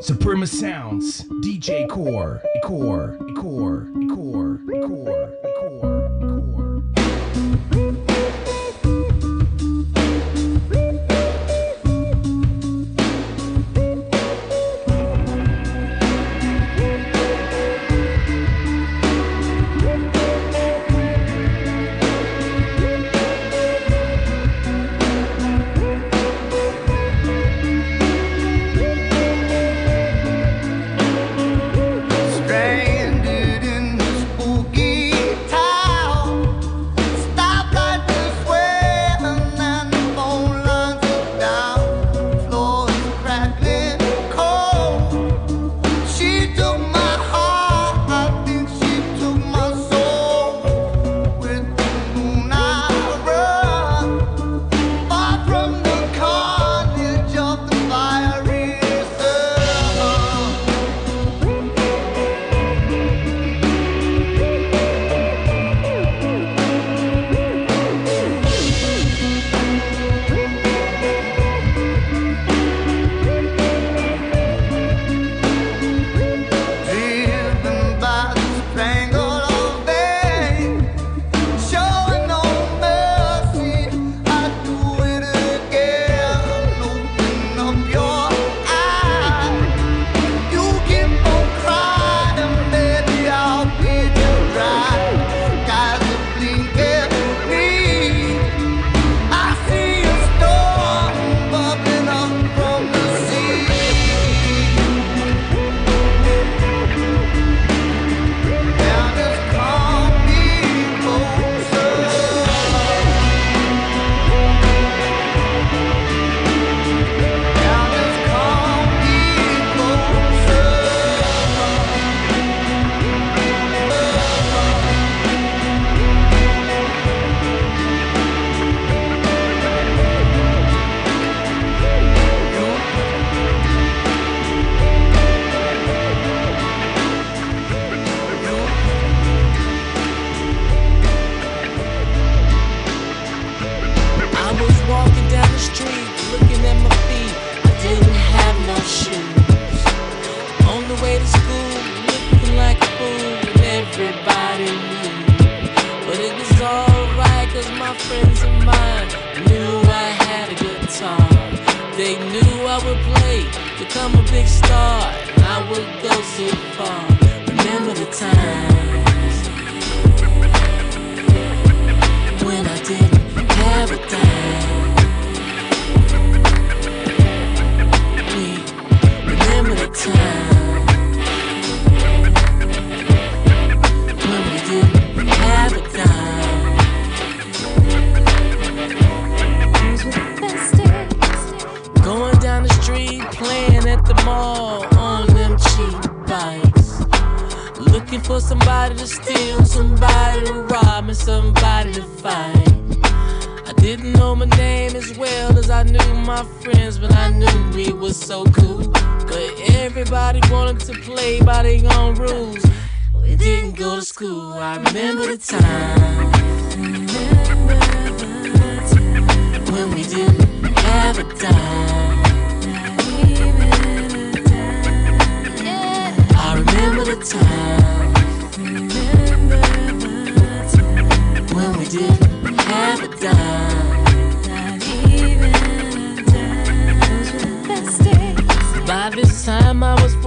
Suprema Sounds, DJ Core, Core, Core, Core, Core, Core.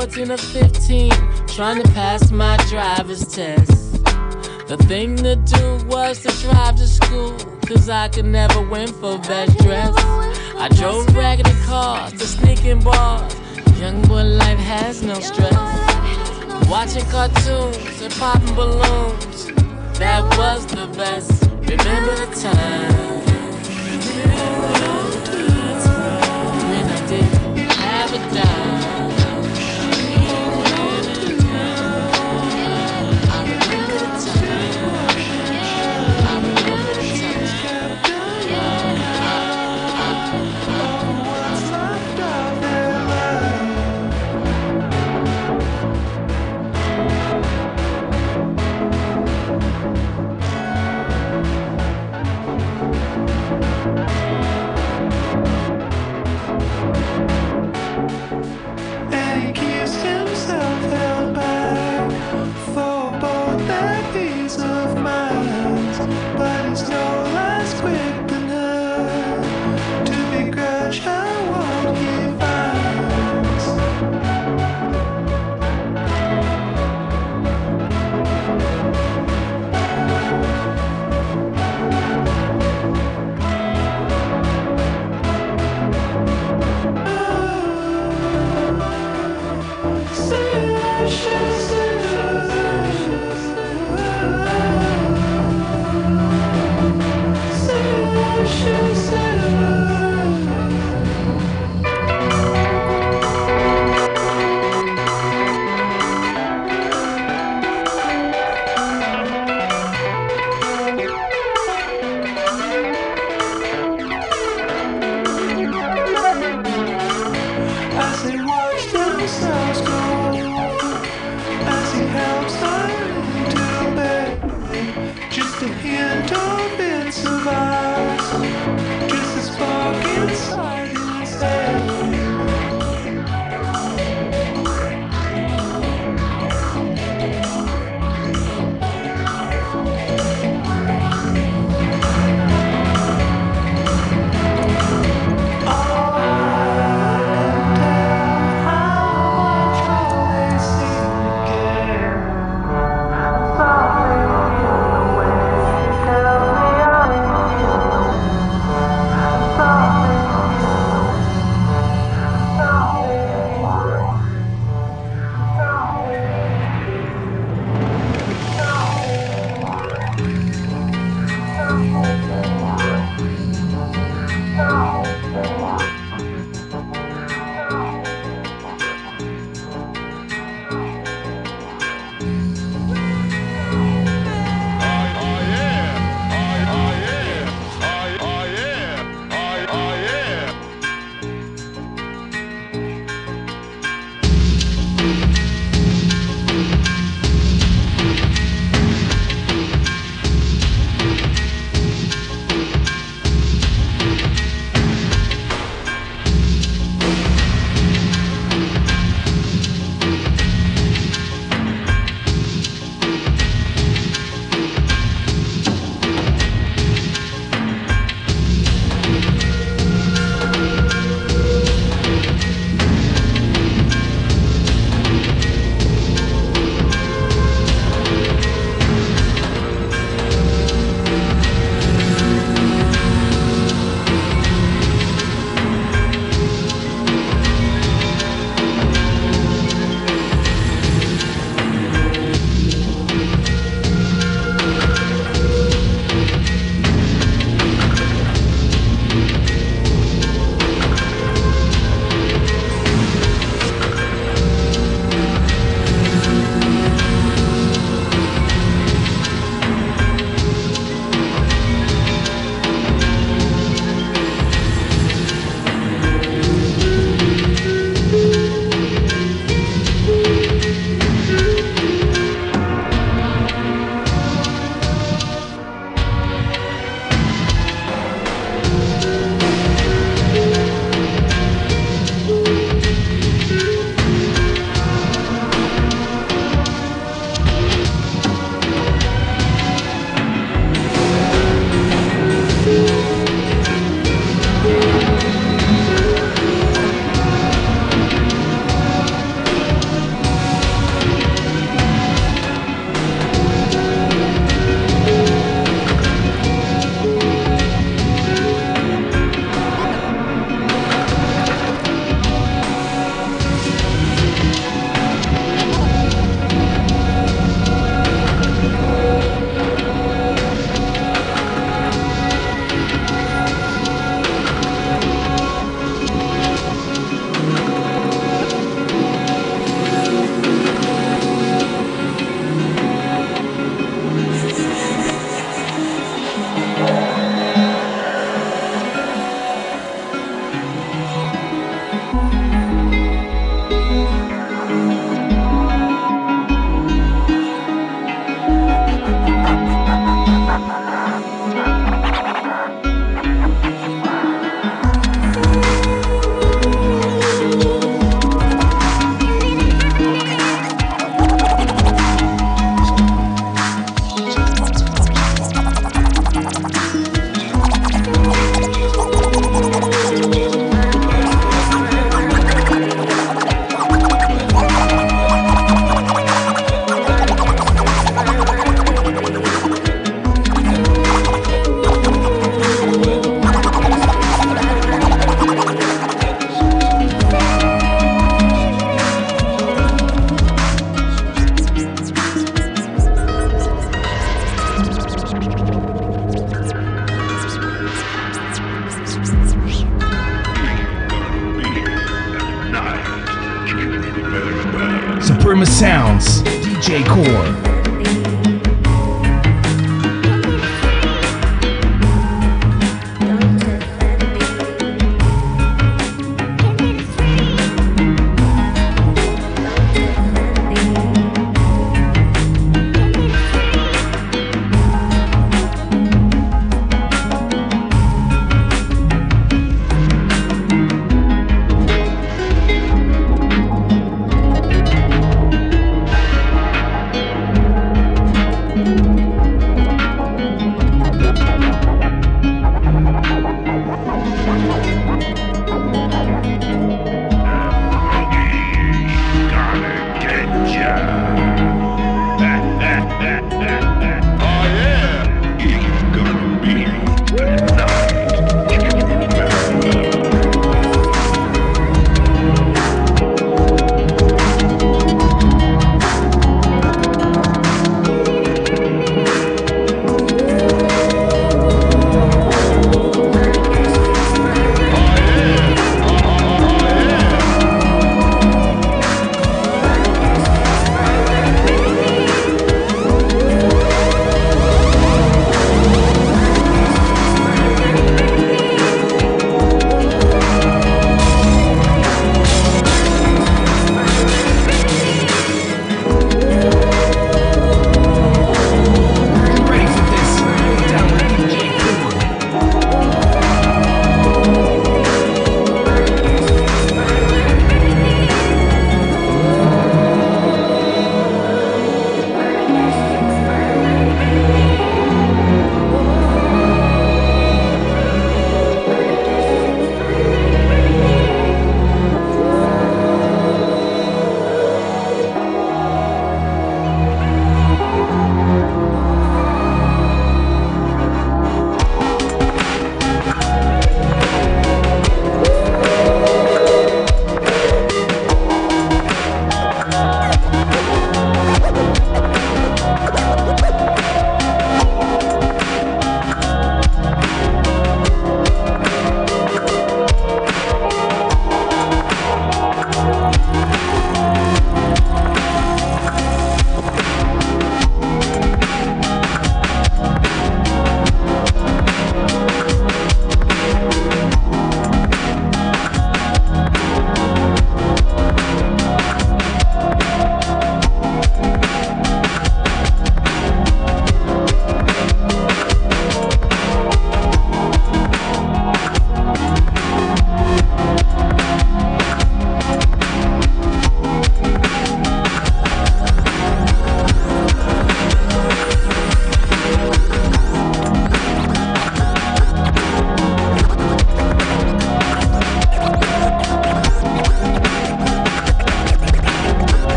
14 or 15, trying to pass my driver's test. The thing to do was to drive to school, cause I could never win for best dress. I drove raggedy cars to sneaking bars. Young boy life has no stress. Watching cartoons and popping balloons, that was the best. Remember the time.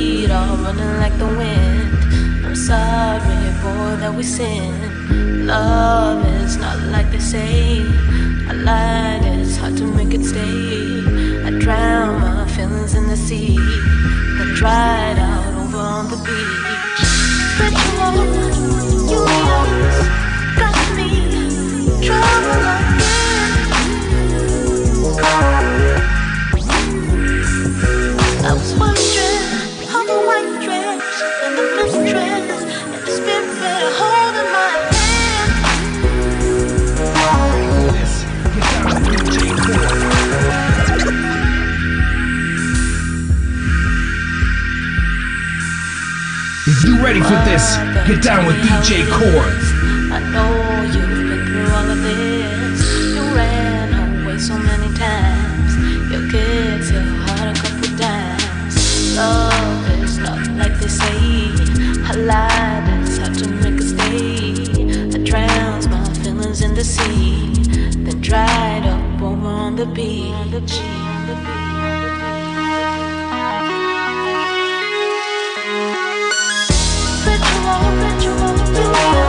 Feet are running like the wind. I'm sorry, boy, that we sin. Love is not like they say. I lied, it's hard to make it stay. I drown my feelings in the sea, then dried out over on the beach. Ritual, you yours, got me trouble again. Ready for this, get down with DJ Core. I know you've been through all of this. You ran away so many times. Your kids, your heart a couple times. Love is not like they say. I lied, it's hard to make a stay. I my feelings in the sea, then dried up over. On the beach. Ritual, ritual,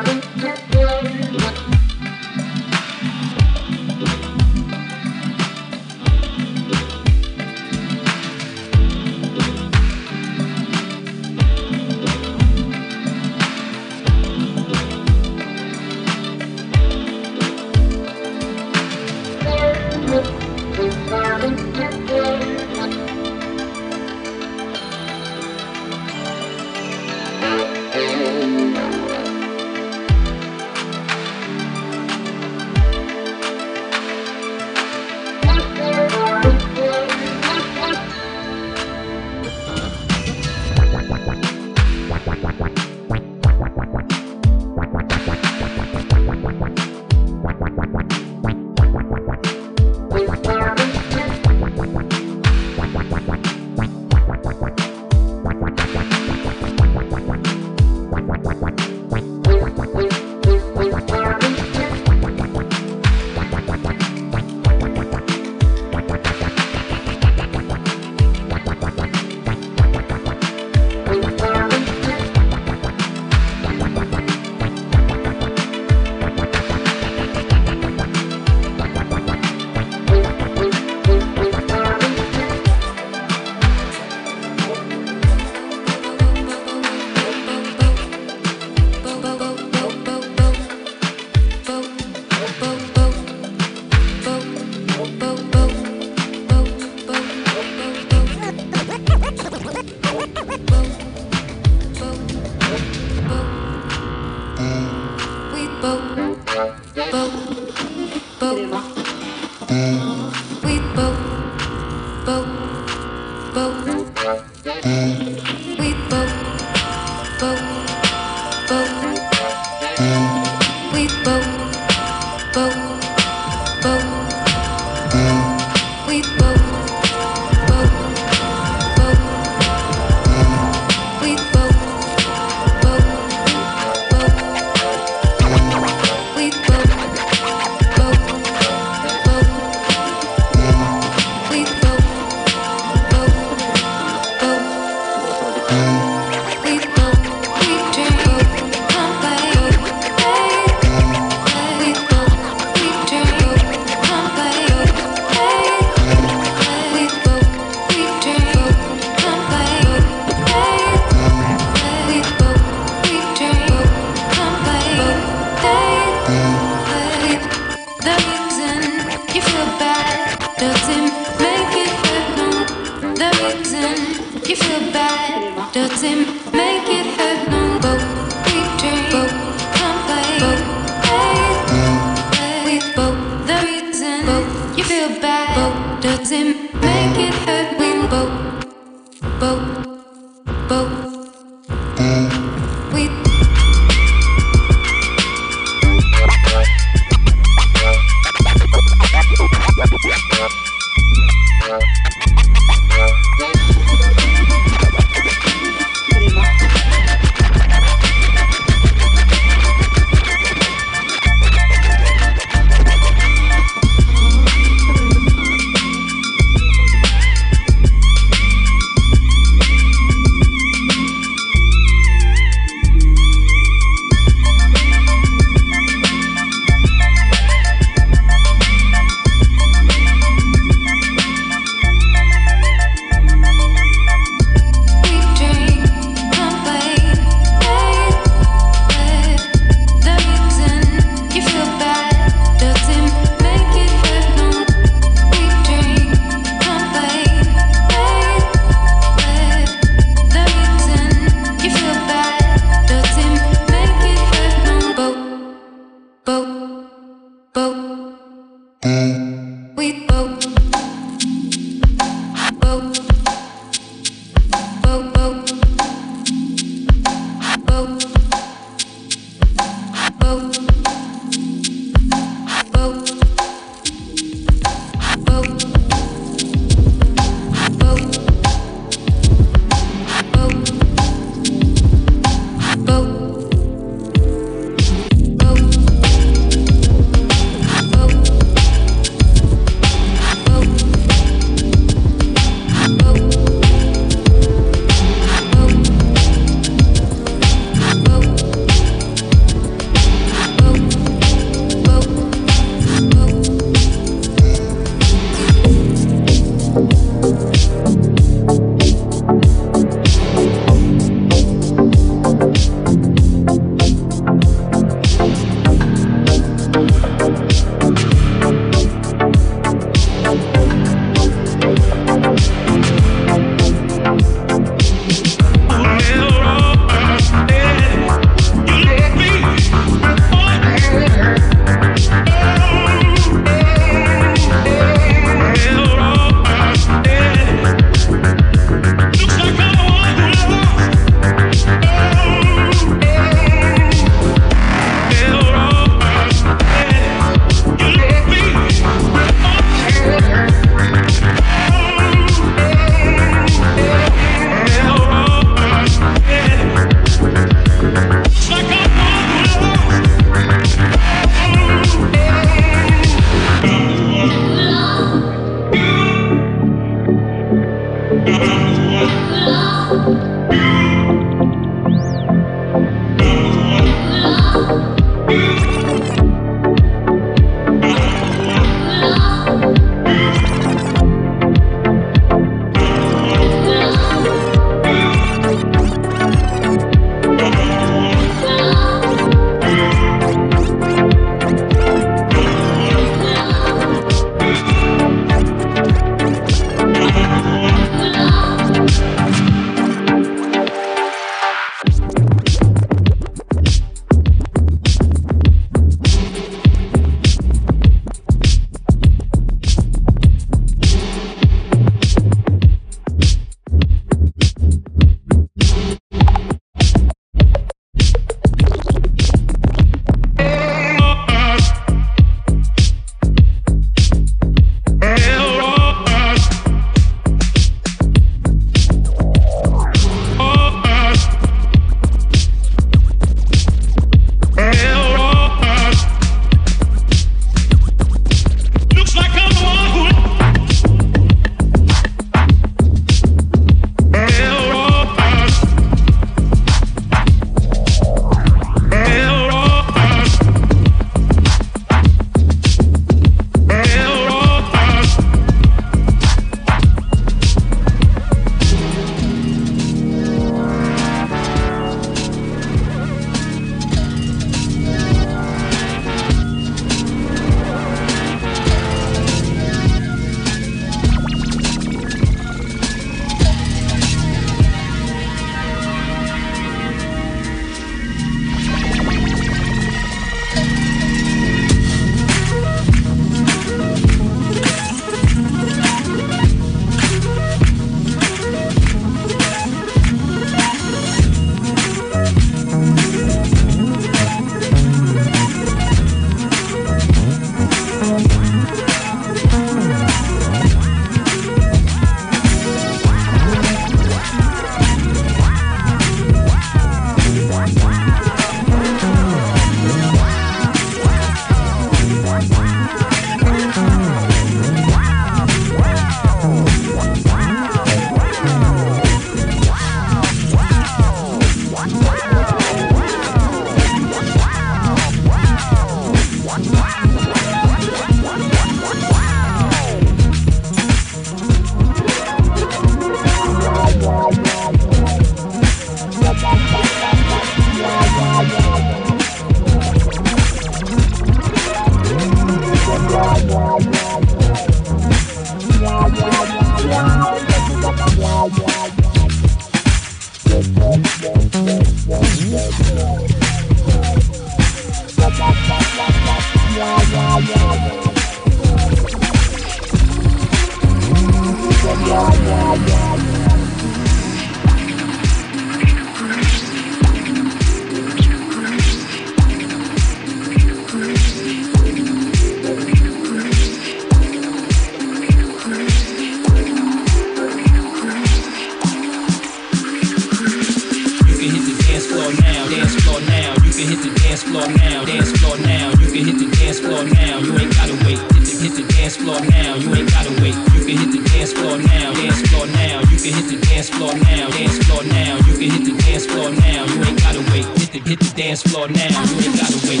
hit the dance floor now. You ain't gotta wait.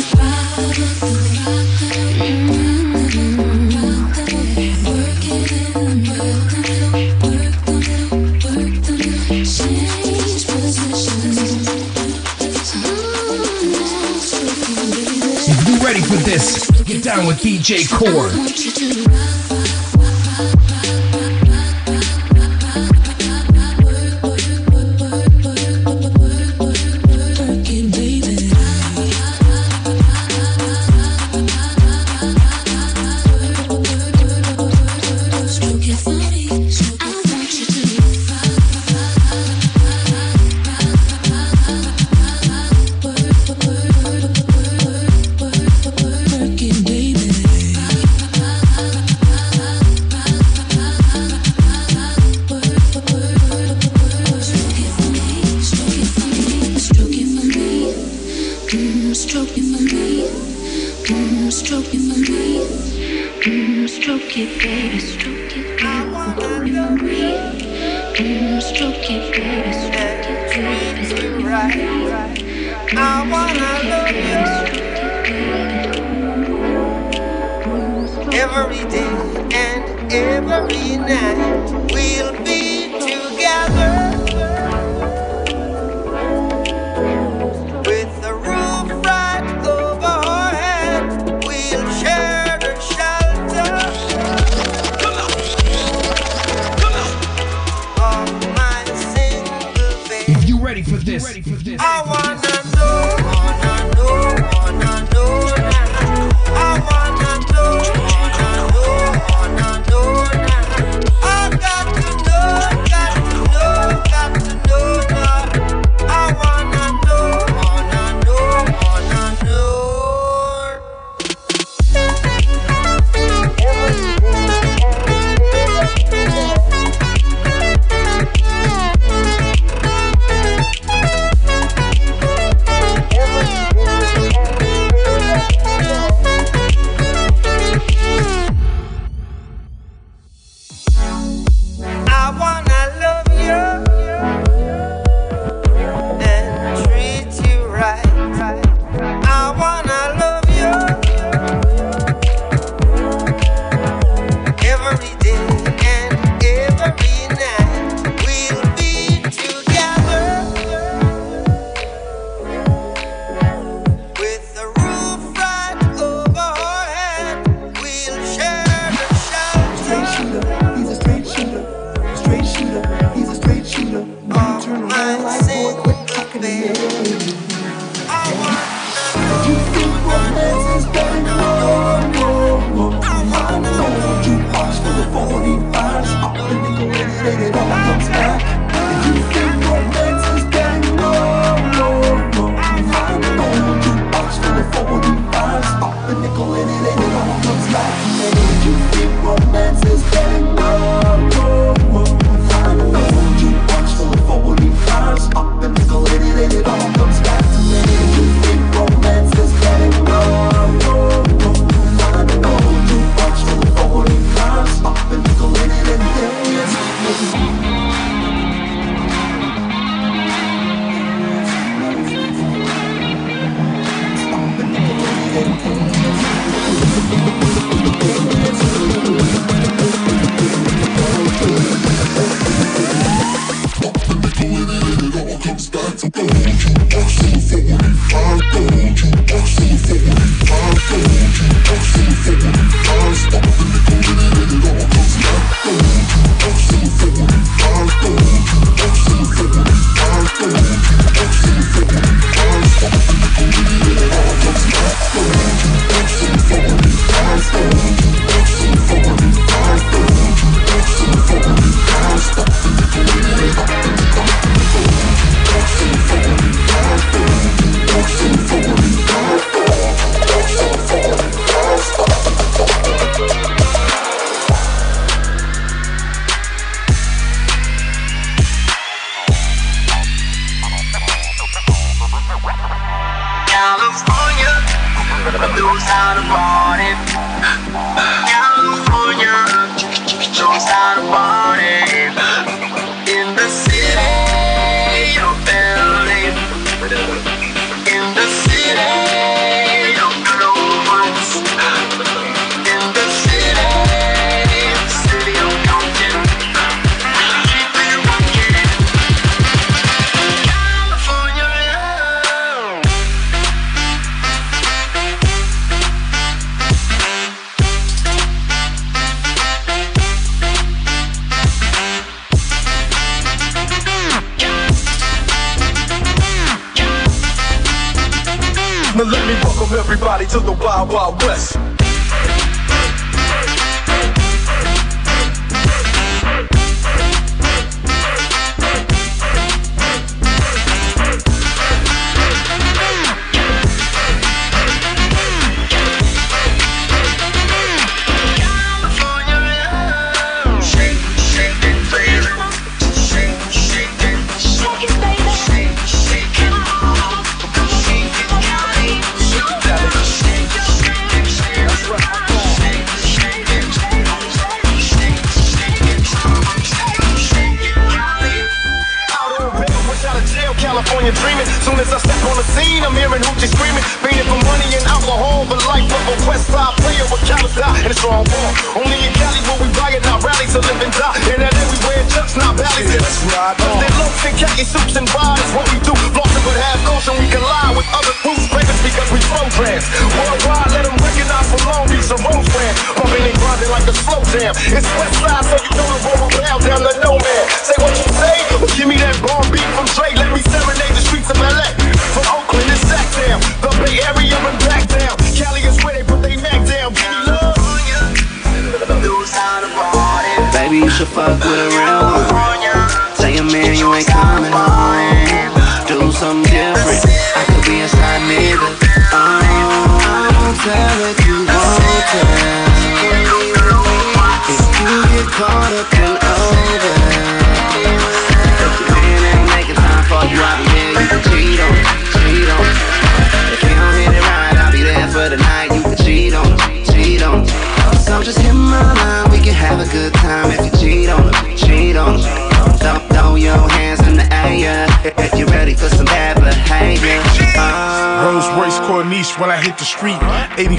You ready for this, get down with DJ Core.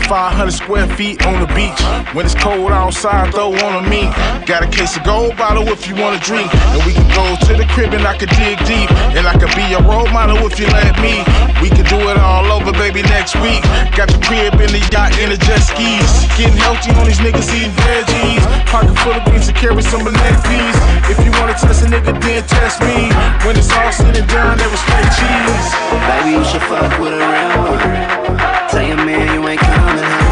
500 square feet on the beach. When it's cold outside, throw on a meat. Got a case of gold bottle if you wanna drink. And we can go to the crib and I can dig deep. And I can be your role model if you let me. We can do it all over, baby, next week. Got the crib and the yacht and the jet skis. Getting healthy on these niggas eating veggies. Pocket full of beans and carry some of that peas. If you wanna test a nigga, then test me. When it's all sitting down, there was respect cheese. Baby, you should fuck with a real one. Tell your man you ain't coming home.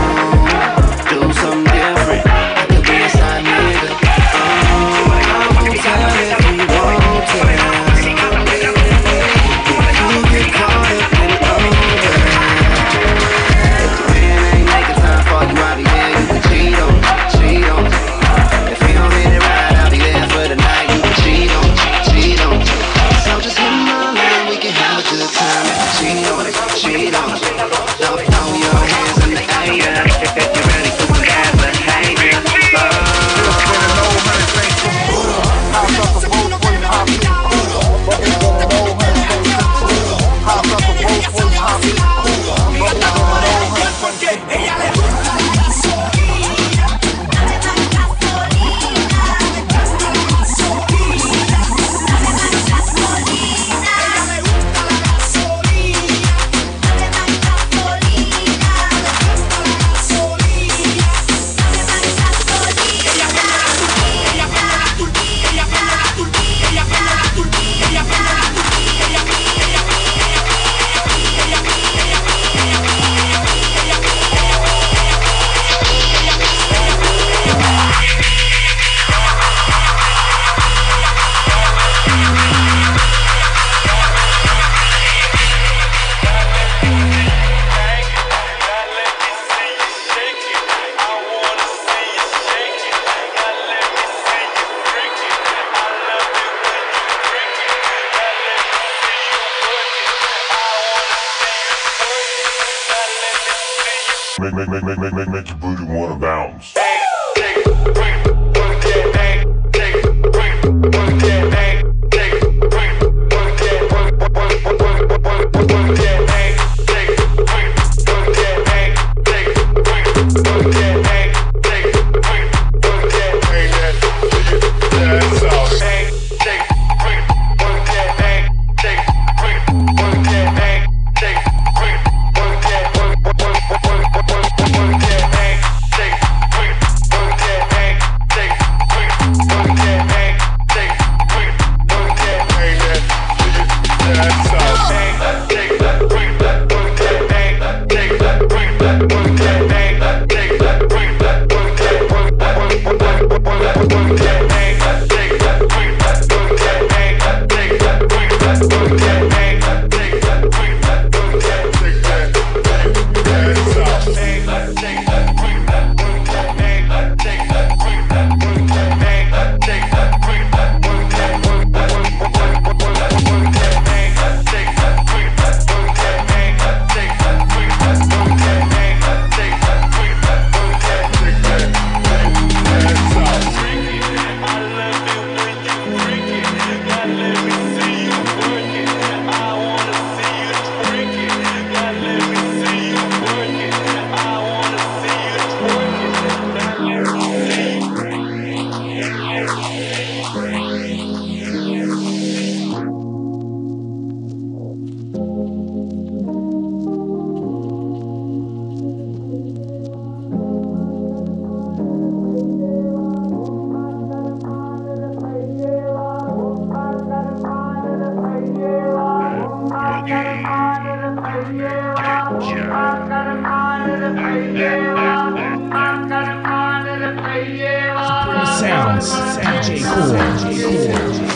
Make, make, make, make, make, make, make your booty wanna bounce. Sounds, DJ Core.